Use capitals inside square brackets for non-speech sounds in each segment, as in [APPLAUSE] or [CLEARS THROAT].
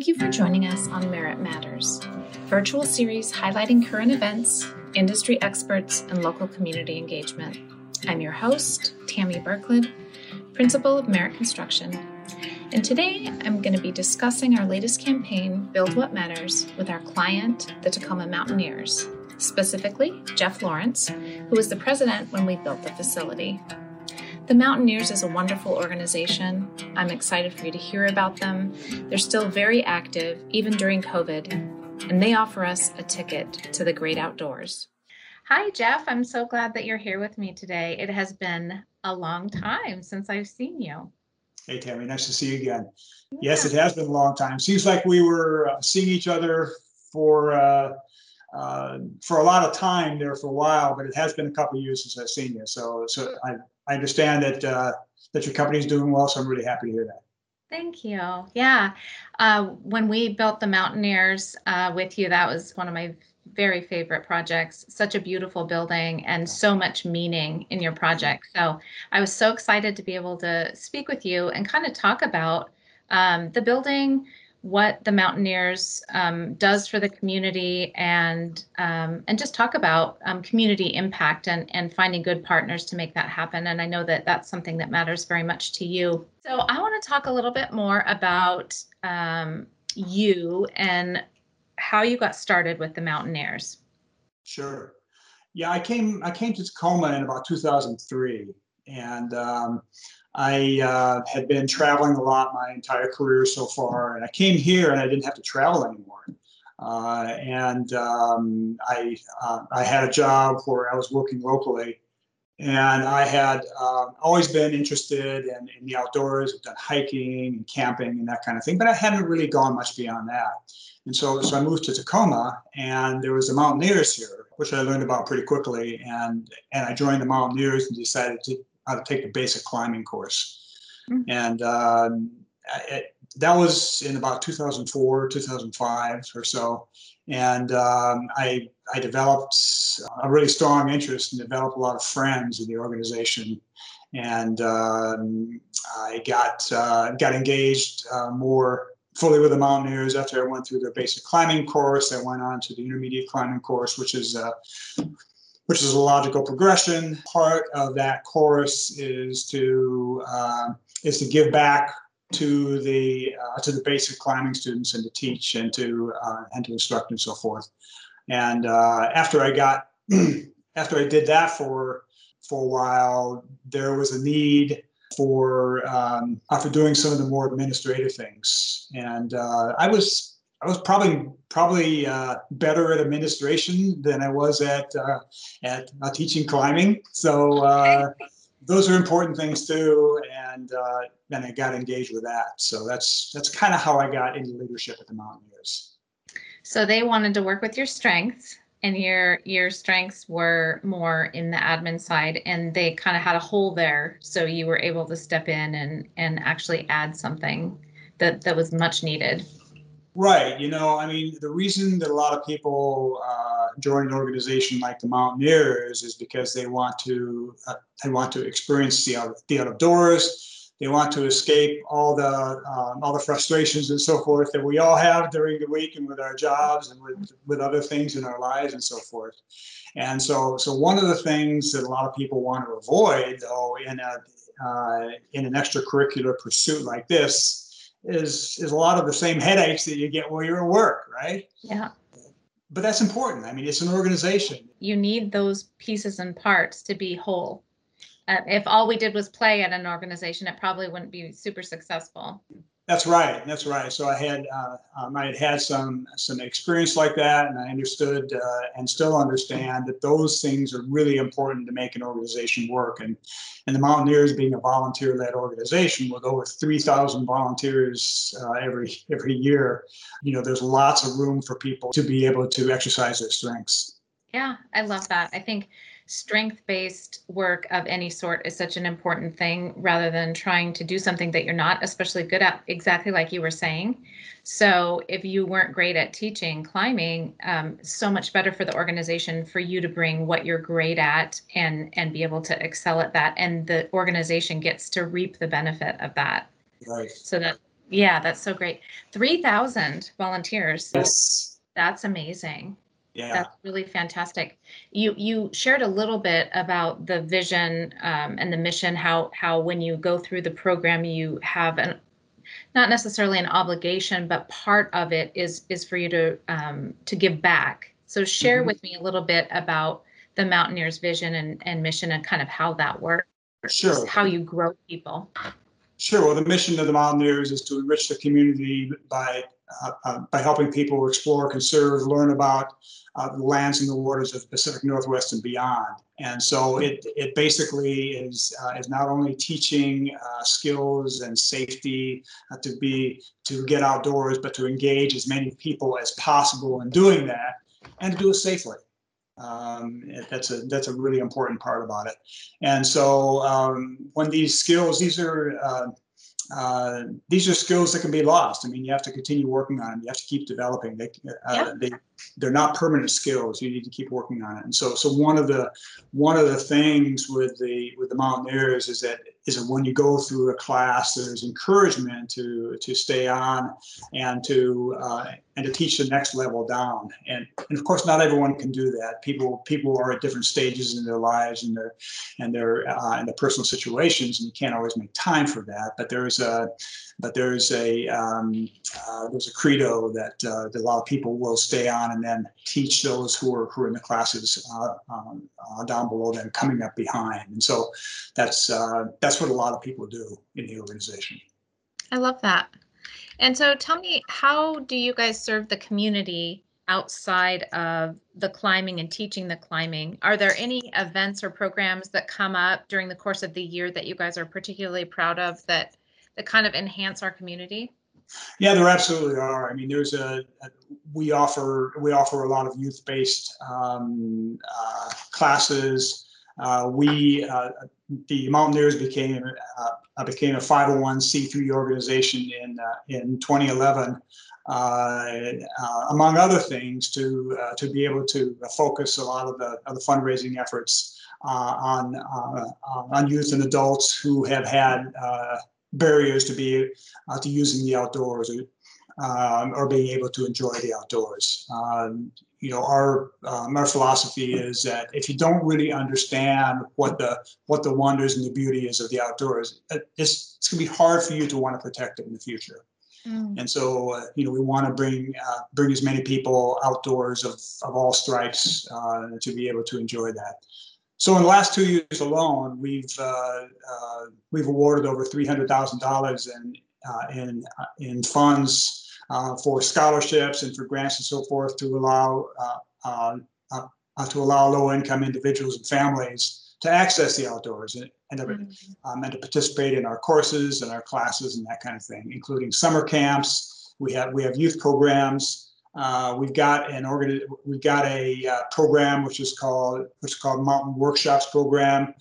Thank you for joining us on Merit Matters, virtual series highlighting current events, industry experts, and local community engagement. I'm your host, Tammy Berklid, Principal of Merit Construction, and today I'm going to be discussing our latest campaign, Build What Matters, with our client, the Tacoma Mountaineers, specifically Jeff Lawrence, who was the president when we built the facility. The Mountaineers is a wonderful organization. I'm excited for you to hear about them. They're still very active, even during COVID, and they offer us a ticket to the great outdoors. Hi, Jeff. I'm so glad that you're here with me today. It has been a long time since I've seen you. Hey, Tammy, nice to see you again. Yeah. Yes, it has been a long time. Seems like we were uh, seeing each other for uh, uh, for a lot of time there for a while, but it has been a couple of years since I've seen you. So, so I, I understand that uh, that your company is doing well. So I'm really happy to hear that. Thank you. Yeah, uh, when we built the Mountaineers uh, with you, that was one of my very favorite projects. Such a beautiful building and so much meaning in your project. So I was so excited to be able to speak with you and kind of talk about um, the building, what the Mountaineers um, does for the community and um, and just talk about um, community impact and and finding good partners to make that happen. And I know that that's something that matters very much to you. So I want to talk a little bit more about um, you and how you got started with the Mountaineers. Sure. Yeah, I came I came to Tacoma in about 2003, and um, I uh, had been traveling a lot my entire career so far, and I came here and I didn't have to travel anymore. Uh, and um, I uh, I had a job where I was working locally, and I had uh, always been interested in, in the outdoors. I've done hiking and camping and that kind of thing, but I hadn't really gone much beyond that. And so, so I moved to Tacoma, and there was the Mountaineers here, which I learned about pretty quickly. And and I joined the Mountaineers and decided to how to take a basic climbing course. Mm-hmm. And um, it, that was in about 2004, 2005 or so. And um, I, I developed a really strong interest and developed a lot of friends in the organization. And um, I got, uh, got engaged uh, more fully with the Mountaineers after I went through their basic climbing course. I went on to the intermediate climbing course, which is uh, which is a logical progression. Part of that course is to uh, is to give back to the uh, to the basic climbing students and to teach and to uh, and to instruct and so forth. And uh, after I got [CLEARS THROAT] after I did that for for a while, there was a need for um, for doing some of the more administrative things, and uh, I was I was probably probably uh, better at administration than I was at uh, at uh, teaching climbing. So uh, those are important things too, and uh, then I got engaged with that. So that's that's kind of how I got into leadership at the Mountaineers. So they wanted to work with your strengths, and your your strengths were more in the admin side, and they kind of had a hole there. So you were able to step in and and actually add something that that was much needed. Right. You know, I mean, the reason that a lot of people uh, join an organization like the Mountaineers is because they want to uh, they want to experience the out, the outdoors. They want to escape all the um, all the frustrations and so forth that we all have during the week and with our jobs and with with other things in our lives and so forth. And so, so one of the things that a lot of people want to avoid, though, in a uh, in an extracurricular pursuit like this, is is a lot of the same headaches that you get while you're at work, right? Yeah. But that's important. I mean, it's an organization. You need those pieces and parts to be whole. Uh, if all we did was play at an organization, it probably wouldn't be super successful. That's right. That's right. So I had uh, um, I had had some some experience like that, and I understood uh, and still understand that those things are really important to make an organization work. And and the Mountaineers being a volunteer-led organization with over 3,000 volunteers uh, every every year, you know, there's lots of room for people to be able to exercise their strengths. Yeah, I love that. I think strength based work of any sort is such an important thing rather than trying to do something that you're not especially good at exactly like you were saying so if you weren't great at teaching climbing um, so much better for the organization for you to bring what you're great at and and be able to excel at that and the organization gets to reap the benefit of that right so that Yeah, that's so great. 3,000 volunteers. Yes. That's amazing. Yeah. That's really fantastic. You you shared a little bit about the vision um, and the mission. How how when you go through the program, you have an not necessarily an obligation, but part of it is is for you to um, to give back. So share mm-hmm. with me a little bit about the Mountaineers vision and, and mission and kind of how that works. Sure. How you grow people. Sure. Well, the mission of the Mountaineers is to enrich the community by uh, uh, by helping people explore, conserve, learn about uh, the lands and the waters of the Pacific Northwest and beyond. And so it it basically is uh, is not only teaching uh, skills and safety uh, to be to get outdoors, but to engage as many people as possible in doing that and to do it safely. Um, that's a that's a really important part about it. And so um, when these skills, these are uh, uh, these are skills that can be lost. I mean, you have to continue working on them. You have to keep developing. They, uh, yeah. they, they're not permanent skills. You need to keep working on it. And so, so one of the, one of the things with the, with the mountaineers is that, is that when you go through a class, there's encouragement to, to stay on and to, uh, and to teach the next level down. And, and of course, not everyone can do that. People, people are at different stages in their lives and their, and their, uh, and their personal situations, and you can't always make time for that. But there's a, but there's a, um, uh, there's a credo that, uh, that a lot of people will stay on and then teach those who are who are in the classes uh, um, uh, down below them coming up behind. And so that's uh, that's what a lot of people do in the organization. I love that. And so tell me, how do you guys serve the community outside of the climbing and teaching the climbing? Are there any events or programs that come up during the course of the year that you guys are particularly proud of that that kind of enhance our community? Yeah, there absolutely are. I mean, there's a, a we offer we offer a lot of youth based um, uh, classes. Uh, we uh, the Mountaineers became uh, became a 501c3 organization in uh, in 2011. Uh, among other things, to to be able to focus a lot of the, of the fundraising efforts on on youth and adults who have had barriers to be uh, to using the outdoors or, um, or being able to enjoy the outdoors. Um, you know, our um, our philosophy is that if you don't really understand what the what the wonders and the beauty is of the outdoors, it's it's gonna be hard for you to want to protect it in the future. Mm. And so, uh, you know, we want to bring uh, bring as many people outdoors of, of all stripes uh, to be able to enjoy that. So in the last two years alone, we've uh, uh, we've awarded over three hundred thousand dollars in uh, in uh, in funds uh, for scholarships and for grants and so forth to allow uh, to allow low-income individuals and families to access the outdoors and, and, mm-hmm. um, and to participate in our courses and our classes and that kind of thing, including summer camps. We have we have youth programs. Uh, we've got an organ. We've got a uh, program which is called which is called Mountain Workshops Program,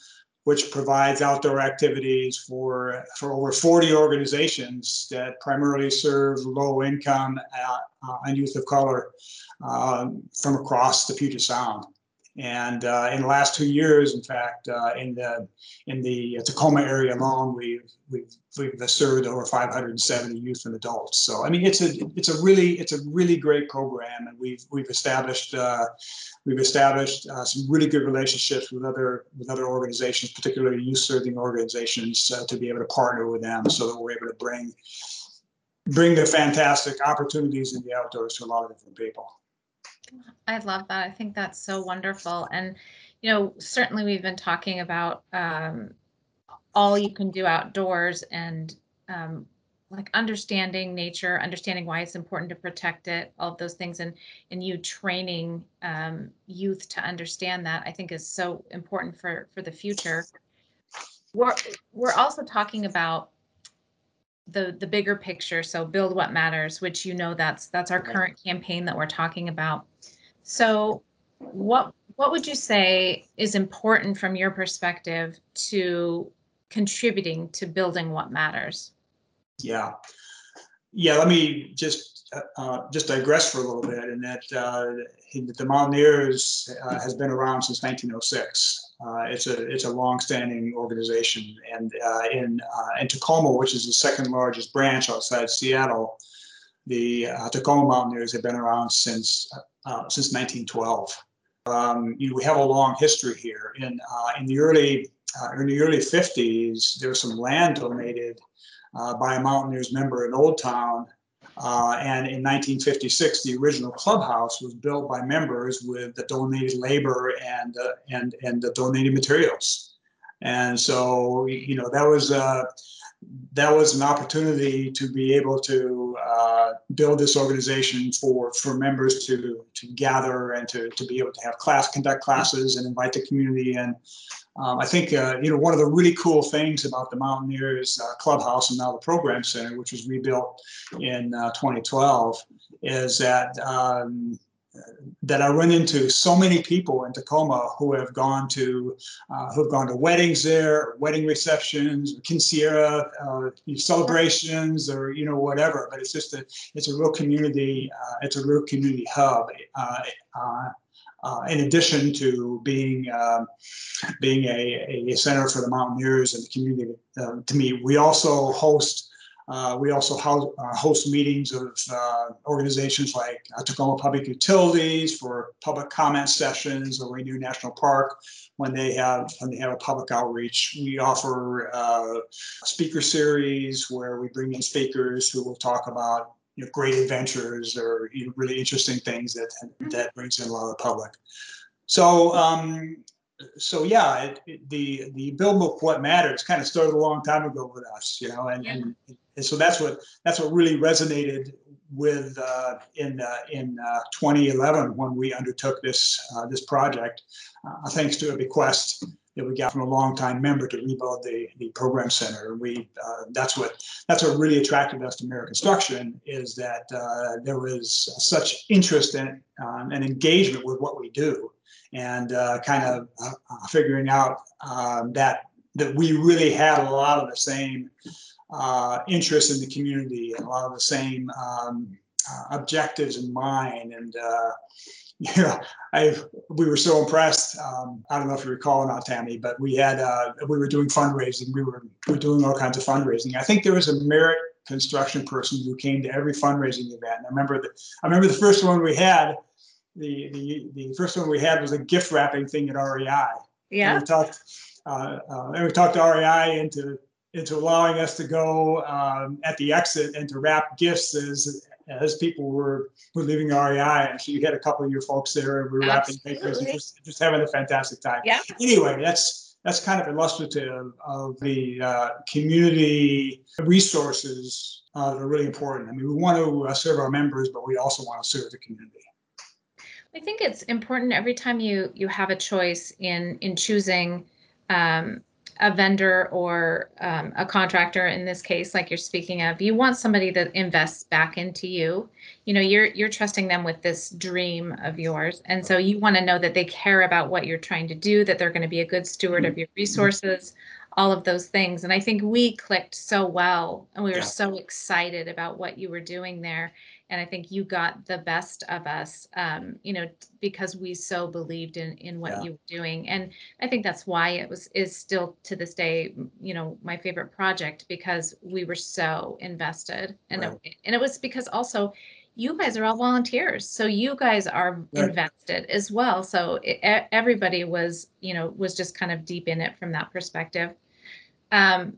which provides outdoor activities for for over 40 organizations that primarily serve low income uh, uh and youth of color um, from across the Puget Sound. And uh, in the last two years, in fact, uh, in the in the Tacoma area alone, we've we've we've served over 570 youth and adults. So I mean, it's a it's a really it's a really great program, and we've we've established uh, we've established uh, some really good relationships with other with other organizations, particularly youth serving organizations, uh, to be able to partner with them, so that we're able to bring bring the fantastic opportunities in the outdoors to a lot of different people. I love that. I think that's so wonderful. And, you know, certainly we've been talking about um, all you can do outdoors and um, like understanding nature, understanding why it's important to protect it, all of those things, and and you training um, youth to understand that I think is so important for for the future. We're we're also talking about the the bigger picture. So build what matters which you know that's that's our current campaign that we're talking about. So what what would you say is important from your perspective to contributing to building what matters? Yeah. Yeah let me just uh, uh just digress for a little bit in that uh, the mountaineers uh, has been around since 1906 Uh, it's a it's a long-standing organization, and uh, in uh, in Tacoma, which is the second largest branch outside Seattle, the uh, Tacoma Mountaineers have been around since uh, since 1912. Um, you know, we have a long history here. In in the early in the early 50s, there was some land donated by a Mountaineers member in Old Town uh, and in 1956, the original clubhouse was built by members with the donated labor and uh, and and the donated materials. And so, you know, that was uh, that was an opportunity to be able to uh, build this organization for for members to to gather and to to be able to have class conduct classes and invite the community and um, I think uh, you know one of the really cool things about the Mountaineers uh, Clubhouse and now the Program Center, which was rebuilt in uh, 2012, is that um, that I run into so many people in Tacoma who have gone to uh, who have gone to weddings there, wedding receptions, quinceañera uh, celebrations, or you know whatever. But it's just a it's a real community. Uh, it's a real community hub uh, in addition to being um, being a, a center for the Mountaineers and the community uh, to meet, we also host uh, we also uh, host meetings of uh, organizations like Tacoma Public Utilities for public comment sessions, or Rainier National Park when they have when they have a public outreach. We offer uh, speaker series where we bring in speakers who will talk about you know, great adventures or you know, really interesting things that that brings in a lot of the public. So um, so yeah, it, it, the the build book what matters kind of started a long time ago with us, you know, and, and, and so that's what that's what really resonated with uh, in uh, in uh, 2011 when we undertook this uh, this project, uh, thanks to a bequest that we got from a longtime member to rebuild the, the program center. We uh, that's what that's what really attracted us to Merit Construction is that uh, there was such interest in um, and engagement with what we do, and uh, kind of uh, uh, figuring out um, that that we really had a lot of the same uh, interests in the community and a lot of the same um, objectives in mind and [LAUGHS] yeah, I we were so impressed. Um, I don't know if you recall or not, Tammy, but we had uh, we were doing fundraising. We were we were doing all kinds of fundraising. I think there was a merit construction person who came to every fundraising event. And I remember the I remember the first one we had. The the the first one we had was a gift wrapping thing at REI. Yeah. And we talked uh, uh, and we talked to REI into into allowing us to go um, at the exit and to wrap gifts as as people were were leaving REI, and so you had a couple of your folks there, and we were wrapping papers and just, just having a fantastic time. Yeah. Anyway, that's that's kind of illustrative of the uh, community resources uh, that are really important. I mean, we want to uh, serve our members, but we also want to serve the community. I think it's important every time you you have a choice in in choosing um, a vendor or um, a contractor in this case like you're speaking of you want somebody that invests back into you. You know you're you're trusting them with this dream of yours. And so you want to know that they care about what you're trying to do that they're going to be a good steward of your resources all of those things. And i think we clicked so well and we were yeah. so excited about what you were doing there and I think you got the best of us, um, you know, because we so believed in in what yeah. you were doing, and I think that's why it was is still to this day, you know, my favorite project because we were so invested, and right. it, and it was because also you guys are all volunteers so you guys are right. invested as well so it, everybody was you know was just kind of deep in it from that perspective um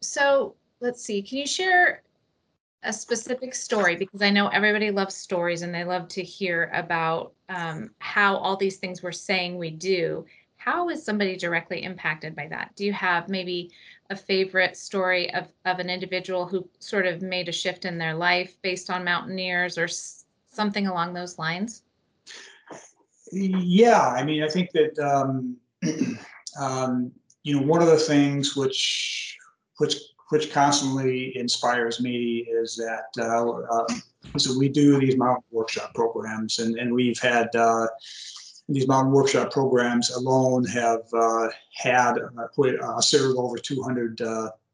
so let's see can you share a specific story because I know everybody loves stories and they love to hear about um, how all these things we're saying we do. How is somebody directly impacted by that? Do you have maybe a favorite story of, of an individual who sort of made a shift in their life based on Mountaineers or s- something along those lines? Yeah, I mean, I think that um, [CLEARS THROAT] um, you know one of the things which which which constantly inspires me is that uh, uh, so we do these mountain workshop programs, and, and we've had uh, these mountain workshop programs alone have uh, had uh, uh served over 200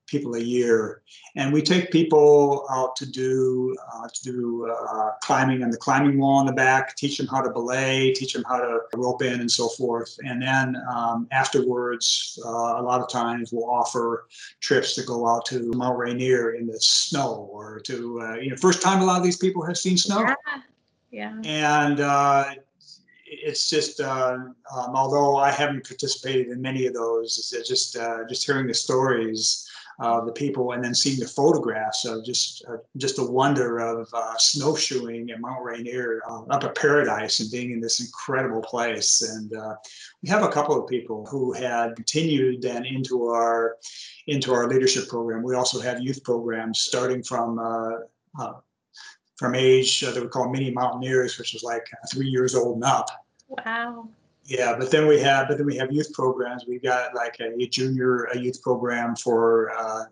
people a year, and we take people out to do uh, to do uh, climbing on the climbing wall in the back, teach them how to belay, teach them how to rope in, and so forth. And then um, afterwards, uh, a lot of times we'll offer trips to go out to Mount Rainier in the snow, or to uh, you know, first time a lot of these people have seen snow. Yeah. Yeah. And uh, it's just uh, um, although I haven't participated in many of those, it's just uh, just hearing the stories of the people and then seeing the photographs of just uh, just the wonder of uh, snowshoeing at Mount Rainier uh, up at Paradise and being in this incredible place. And uh, we have a couple of people who had continued then into our into our leadership program. We also have youth programs starting from from age uh, that we call mini mountaineers, which is like three years old and up. Wow. Yeah, but then we have, but then we have youth programs. We've got like a, junior a youth program for uh,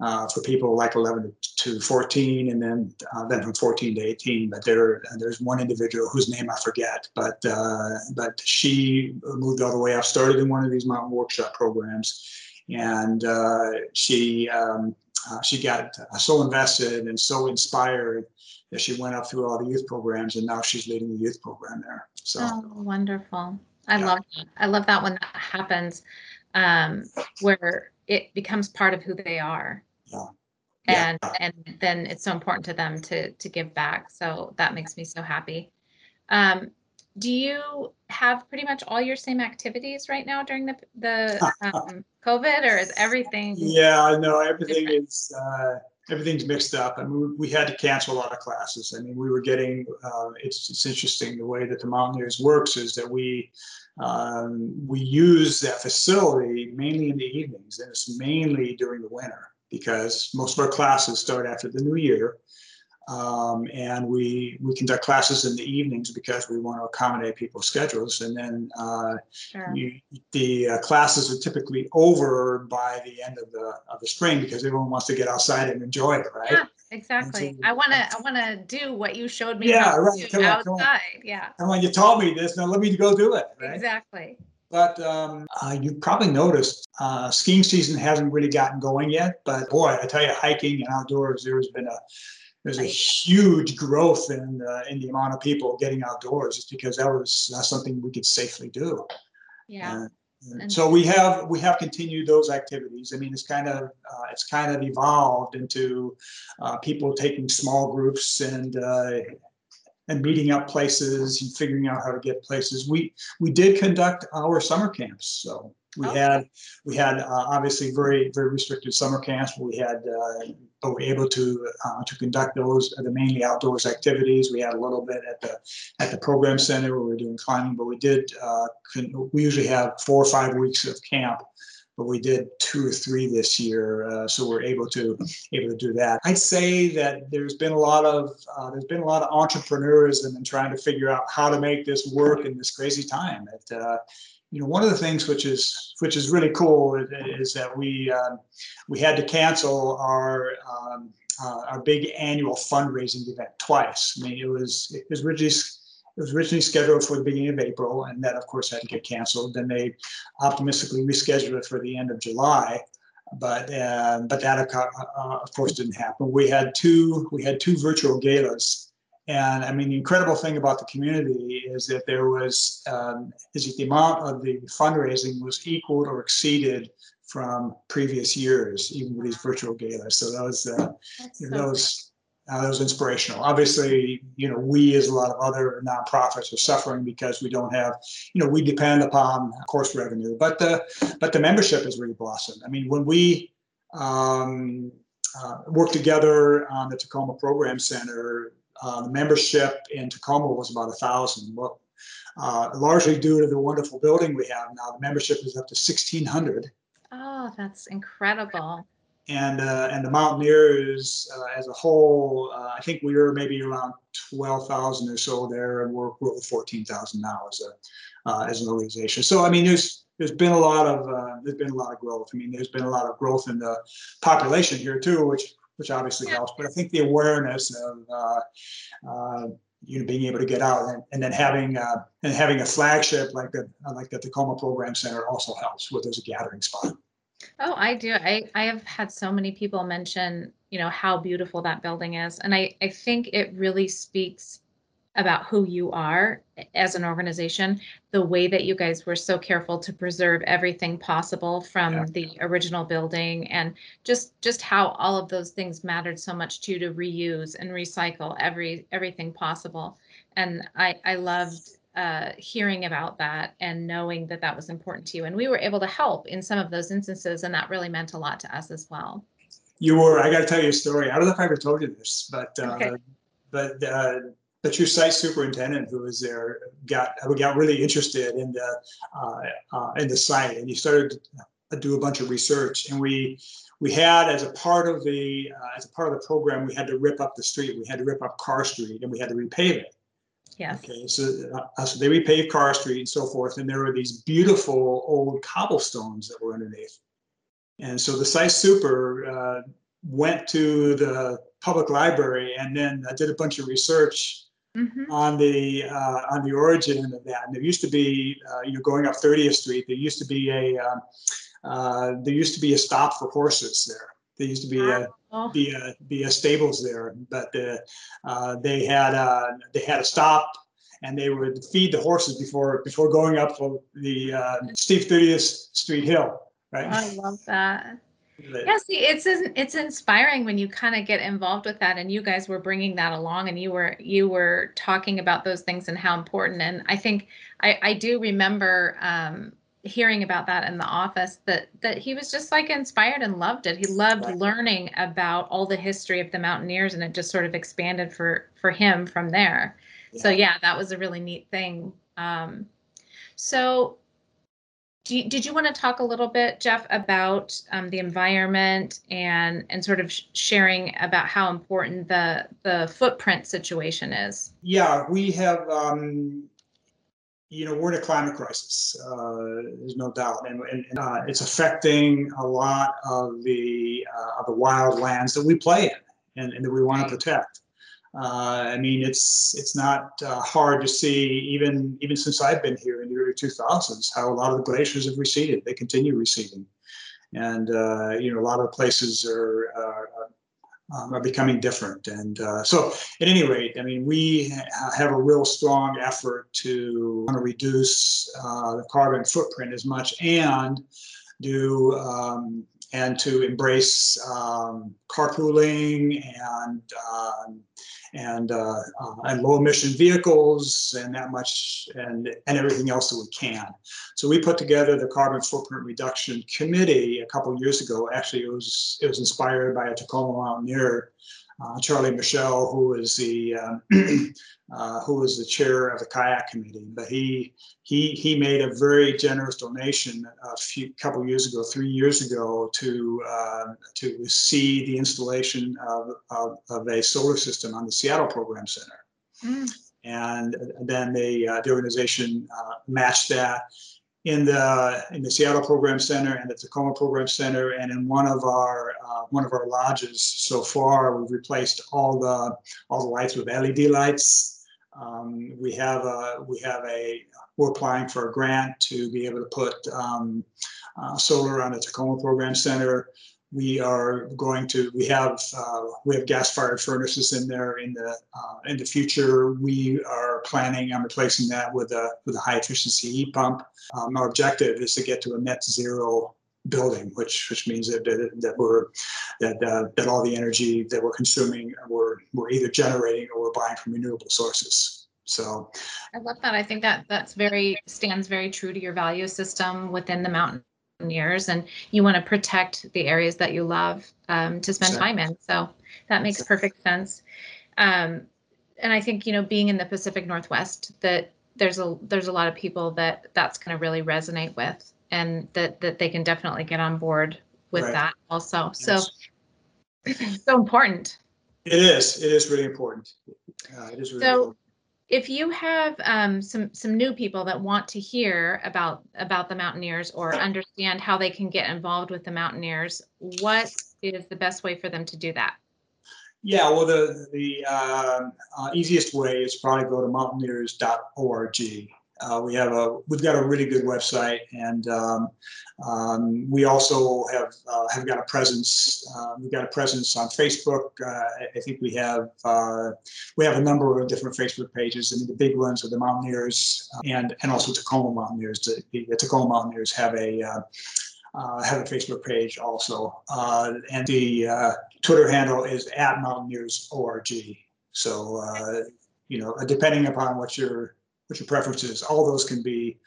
uh, for people like 11 to 14, and then uh, then from 14 to 18. But there there's one individual whose name I forget, but uh, but she moved all the way up, started in one of these mountain workshop programs, and uh, she um, uh, she got so invested and so inspired that she went up through all the youth programs and now she's leading the youth program there. So oh, wonderful. I yeah. love that. I love that when that happens, um, where it becomes part of who they are. Yeah. And yeah. and then it's so important to them to to give back. So that makes me so happy. Um, do you have pretty much all your same activities right now during the the [LAUGHS] um, COVID, or is everything? Yeah, I know everything different? is. Uh, everything's mixed up and we, we had to cancel a lot of classes. I mean, we were getting, uh, it's, it's interesting the way that the Mountaineers works is that we, um, we use that facility mainly in the evenings and it's mainly during the winter because most of our classes start after the new year um, and we we conduct classes in the evenings because we want to accommodate people's schedules. And then uh, sure. you, the uh, classes are typically over by the end of the of the spring because everyone wants to get outside and enjoy it, right? Yeah, exactly. I want to I want to do what you showed me. Yeah, right. Come outside. On, come on. Yeah. And when you told me this, now let me go do it. Right? Exactly. But um, uh, you probably noticed uh, skiing season hasn't really gotten going yet. But boy, I tell you, hiking and outdoors, there has been a there's a huge growth in uh, in the amount of people getting outdoors just because that was that's something we could safely do. Yeah. And so we have we have continued those activities. I mean, it's kind of uh, it's kind of evolved into uh, people taking small groups and uh, and meeting up places and figuring out how to get places. We we did conduct our summer camps, so we okay. had we had uh, obviously very very restricted summer camps. we had uh, but we're able to uh, to conduct those uh, the mainly outdoors activities. We had a little bit at the at the program center where we were doing climbing, but we did uh, con- we usually have four or five weeks of camp. But we did two or three this year, uh, so we're able to able to do that. I'd say that there's been a lot of there's been a lot of entrepreneurs and trying to figure out how to make this work in this crazy time. That you know, one of the things which is which is really cool is, that we um, we had to cancel our um, uh, our big annual fundraising event twice. I mean, it was it was originally it was originally scheduled for the beginning of April, and that of course had to get canceled. Then they optimistically rescheduled it for the end of July, but uh, but that uh, of course didn't happen. We had two we had two virtual galas and I mean, the incredible thing about the community is that there was, um, is that the amount of the fundraising was equaled or exceeded from previous years, even with these virtual galas. So that was, uh, so those, uh, that was inspirational. Obviously, you know, we as a lot of other nonprofits are suffering because we don't have, you know, we depend upon course revenue, but the, but the membership has really blossomed. I mean, when we, um, uh, worked together on the Tacoma Program Center uh, the membership in Tacoma was about a thousand. Uh, largely due to the wonderful building we have now, the membership is up to 1,600. Oh, that's incredible. And uh, and the Mountaineers uh, as a whole, uh, I think we were maybe around 12,000 or so there, and we're, we're over 14,000 now as a uh, as an organization. So I mean, there's there's been a lot of there's been a lot of growth. I mean, there's been a lot of growth in the population here too, which which obviously helps. But I think the awareness of uh, uh, you know being able to get out and, and then having uh, and having a flagship like the like the Tacoma Program Center also helps where there's a gathering spot. Oh, I do. I, I have had so many people mention, you know, how beautiful that building is. And I, I think it really speaks about who you are as an organization, the way that you guys were so careful to preserve everything possible from yeah. the original building and just just how all of those things mattered so much to you to reuse and recycle every everything possible. And I I loved uh, hearing about that and knowing that that was important to you. And we were able to help in some of those instances, and that really meant a lot to us as well. You were. I got to tell you a story. I don't know if I ever told you this, but uh, okay. but uh, but your site superintendent who was there got got really interested in the uh, uh, in the site, and he started to do a bunch of research. And we we had as a part of the uh, as a part of the program, we had to rip up the street. We had to rip up Carr Street, and we had to repave it. Yes. Okay, so uh, so they repaved Carr Street and so forth, and there were these beautiful old cobblestones that were underneath. And so the site super uh, went to the public library and then uh, did a bunch of research mm-hmm. on the uh, on the origin of that. And there used to be, uh, you're going up 30th Street, there used to be a um, uh, there used to be a stop for horses there. There used to be a oh. be a be a stables there, but uh, they had uh, they had a stop and they would feed the horses before before going up the uh, steep 30th Street hill. Right. I love that. Yeah, see, it's it's inspiring when you kind of get involved with that, and you guys were bringing that along, and you were you were talking about those things and how important. And I think I I do remember um, hearing about that in the office that that he was just like inspired and loved it. He loved right. learning about all the history of the Mountaineers, and it just sort of expanded for for him from there. Yeah. So yeah, that was a really neat thing. Um, so you, did you want to talk a little bit, Jeff, about um, the environment and and sort of sharing about how important the the footprint situation is? Yeah, we have. Um, you know, we're in a climate crisis. Uh, there's no doubt, and, and uh, it's affecting a lot of the uh, of the wild lands that we play in and, and that we want to protect. Uh, I mean, it's it's not uh, hard to see even even since I've been here in the early 2000s how a lot of the glaciers have receded. They continue receding, and uh, you know a lot of places are um, are becoming different. And uh, so, at any rate, I mean, we have a real strong effort to want to reduce uh, the carbon footprint as much and do um, and to embrace um, carpooling and um, and uh, uh, and low emission vehicles and that much and and everything else that we can. So we put together the carbon footprint reduction committee a couple years ago. Actually, it was it was inspired by a Tacoma mountaineer Charlie Michelle, who was the um, [CLEARS THROAT] uh, who was the chair of the kayak committee. But he he he made a very generous donation a few couple years ago, three years ago, to uh, to see the installation of, of, of, a solar system on the Seattle Program Center. Mm. And then they, uh, the organization uh, matched that in the in the Seattle Program Center and the Tacoma Program Center, and in one of our uh, one of our lodges. So far, we've replaced all the all the lights with LED lights. Um, we have a we have a we're applying for a grant to be able to put um, uh, solar on the Tacoma Program Center we are going to we have uh, we have gas fired furnaces in there in the uh, in the future. We are planning on replacing that with a with a high efficiency heat pump. Um, our objective is to get to a net zero building which which means that that, that we're that uh, that all the energy that we're consuming we're we're either generating or we're buying from renewable sources. So i love that. I think that that's very stands very true to your value system within the mountain years and you want to protect the areas that you love um, to spend time in so that makes perfect sense. Um, and i think you know being in the pacific northwest that there's a there's a lot of people that that's going to really resonate with and that that they can definitely get on board with right. that also. So [CLEARS THROAT] so important. It is it is really important. Uh, it is really so important if you have um, some some new people that want to hear about about the Mountaineers or understand how they can get involved with the Mountaineers, what is the best way for them to do that? Yeah, well, the the uh, uh, easiest way is probably go to mountaineers.org. Uh, we have a we've got a really good website, and um, um, we also have uh, have got a presence. Uh, we've got a presence on Facebook. Uh, I think we have uh, we have a number of different Facebook pages. I mean, the big ones are the Mountaineers and and also Tacoma Mountaineers. The, the Tacoma Mountaineers have a uh, have a Facebook page also, uh, and the uh, Twitter handle is at Mountaineers Org. So you know, depending upon what your what your preference is, all those can be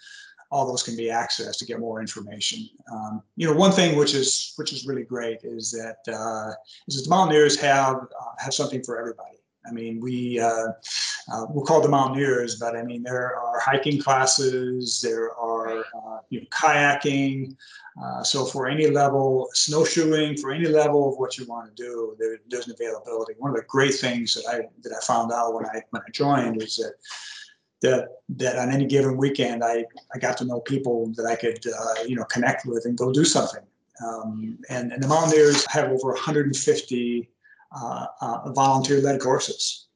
all those can be accessed to get more information. Um, you know, one thing which is which is really great is that uh, is that the Mountaineers have uh, have something for everybody. I mean, we uh, uh, we're called the Mountaineers, but I mean there are hiking classes, there are uh, you know, kayaking. Uh, so for any level, snowshoeing, for any level of what you want to do, there, there's an availability. One of the great things that I that I found out when I when I joined is that that that on any given weekend I, I got to know people that I could uh, you know connect with and go do something. Um, and, and the Mountaineers have over 150 uh, uh, volunteer-led courses.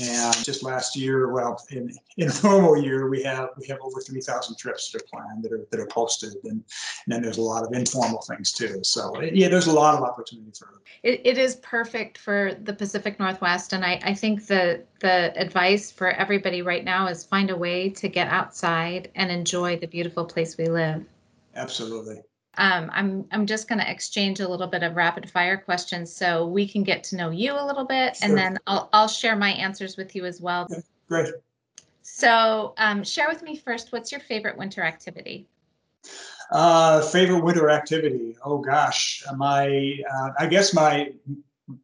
And just last year, well, in, in a normal year, we have we have over 3,000 trips that are planned that are that are posted, and, and then there's a lot of informal things too. So yeah, there's a lot of opportunity for it. It is perfect for the Pacific Northwest, and I I think the the advice for everybody right now is find a way to get outside and enjoy the beautiful place we live. Absolutely. Um, I'm I'm just going to exchange a little bit of rapid fire questions so we can get to know you a little bit, sure. and then I'll I'll share my answers with you as well. Okay, great. So, um, share with me first. What's your favorite winter activity? Uh, favorite winter activity? Oh gosh, my uh, I guess my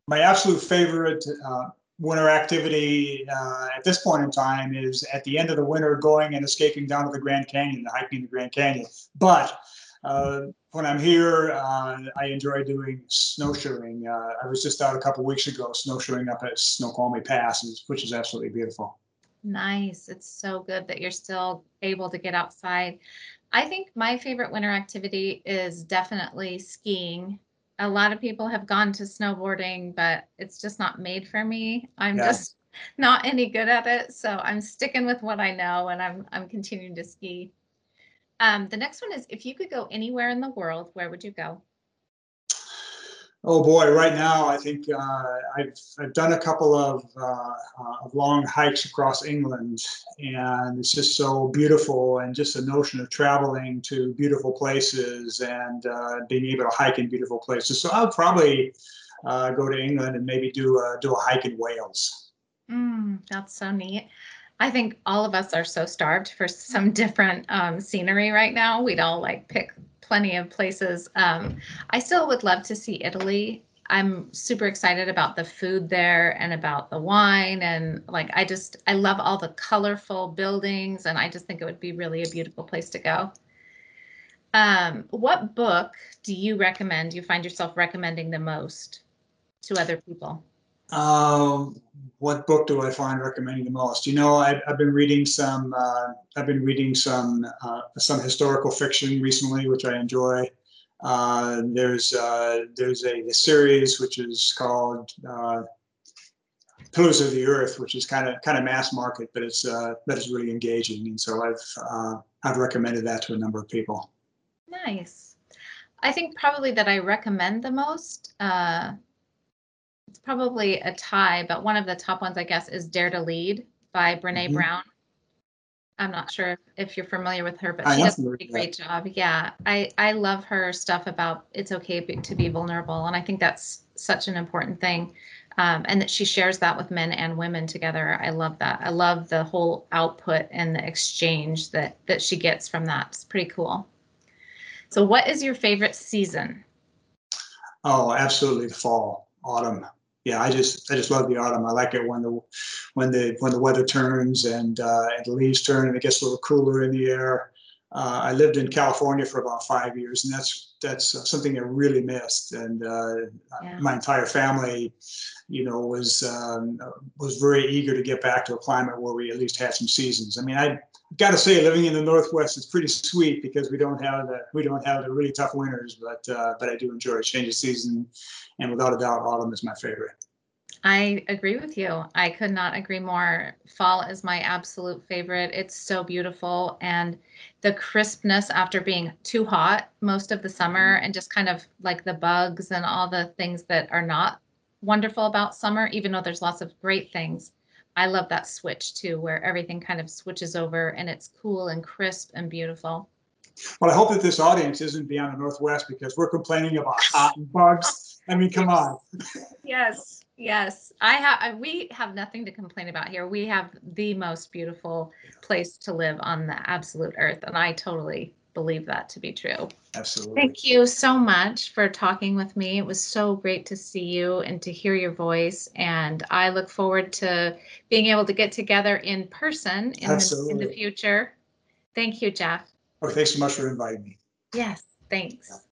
my absolute favorite uh, winter activity uh, at this point in time is at the end of the winter going and escaping down to the Grand Canyon, hiking in the Grand Canyon. But uh, when I'm here, uh, I enjoy doing snowshoeing. Uh, I was just out a couple weeks ago snowshoeing up at Snoqualmie Pass, which is absolutely beautiful. Nice. It's so good that you're still able to get outside. I think my favorite winter activity is definitely skiing. A lot of people have gone to snowboarding, but it's just not made for me. I'm yeah. just [LAUGHS] not any good at it, so I'm sticking with what I know and I'm I'm continuing to ski. Um, the next one is if you could go anywhere in the world, where would you go? Oh boy, right now I think uh, I've, I've done a couple of, uh, uh, of long hikes across England, and it's just so beautiful. And just the notion of traveling to beautiful places and uh, being able to hike in beautiful places. So I'll probably uh, go to England and maybe do a, do a hike in Wales. Mm, that's so neat. I think all of us are so starved for some [LAUGHS] different um, scenery right now. We'd all like pick plenty of places. Um, I still would love to see Italy. I'm super excited about the food there and about the wine and like I just I love all the colorful buildings and I just think it would be really a beautiful place to go. Um, what book do you recommend? You find yourself recommending the most to other people? Um, what book do I find recommending the most? You know, I've, I've been reading some. Uh, I've been reading some uh, some historical fiction recently, which I enjoy. Uh, there's uh, there's a, a, series which is called uh, Pillars of the Earth, which is kind of kind of mass market, but it's uh, that is really engaging, and so I've I've recommended that to a number of people. Nice. I think probably that I recommend the most probably a tie, but one of the top ones, I guess, is Dare to Lead by Brene mm-hmm. Brown. I'm not sure if you're familiar with her, but I she does a great job. Yeah, I I love her stuff about it's okay to be vulnerable, and I think that's such an important thing. Um, and that she shares that with men and women together. I love that. I love the whole output and the exchange that that she gets from that. It's pretty cool. So, what is your favorite season? Oh, absolutely, fall, autumn yeah, I just I just love the autumn. I like it when the when the when the weather turns and uh, and the leaves turn and it gets a little cooler in the air. Uh, I lived in California for about five years, and that's that's something I really missed. And uh, yeah. my entire family, you know, was um, was very eager to get back to a climate where we at least had some seasons. I mean, I got to say, living in the Northwest is pretty sweet because we don't have the we don't have the really tough winters, but uh, but I do enjoy a change of season, and without a doubt, autumn is my favorite. I agree with you. I could not agree more. Fall is my absolute favorite. It's so beautiful and the crispness after being too hot most of the summer and just kind of like the bugs and all the things that are not wonderful about summer, even though there's lots of great things. I love that switch too, where everything kind of switches over and it's cool and crisp and beautiful. Well, I hope that this audience isn't beyond the Northwest because we're complaining about hot and [LAUGHS] bugs. I mean, come on. Yes, yes. I have. We have nothing to complain about here. We have the most beautiful place to live on the absolute earth, and I totally believe that to be true. Absolutely. Thank you so much for talking with me. It was so great to see you and to hear your voice. And I look forward to being able to get together in person in, the, in the future. Thank you, Jeff. Oh, thanks so much for inviting me. Yes, thanks.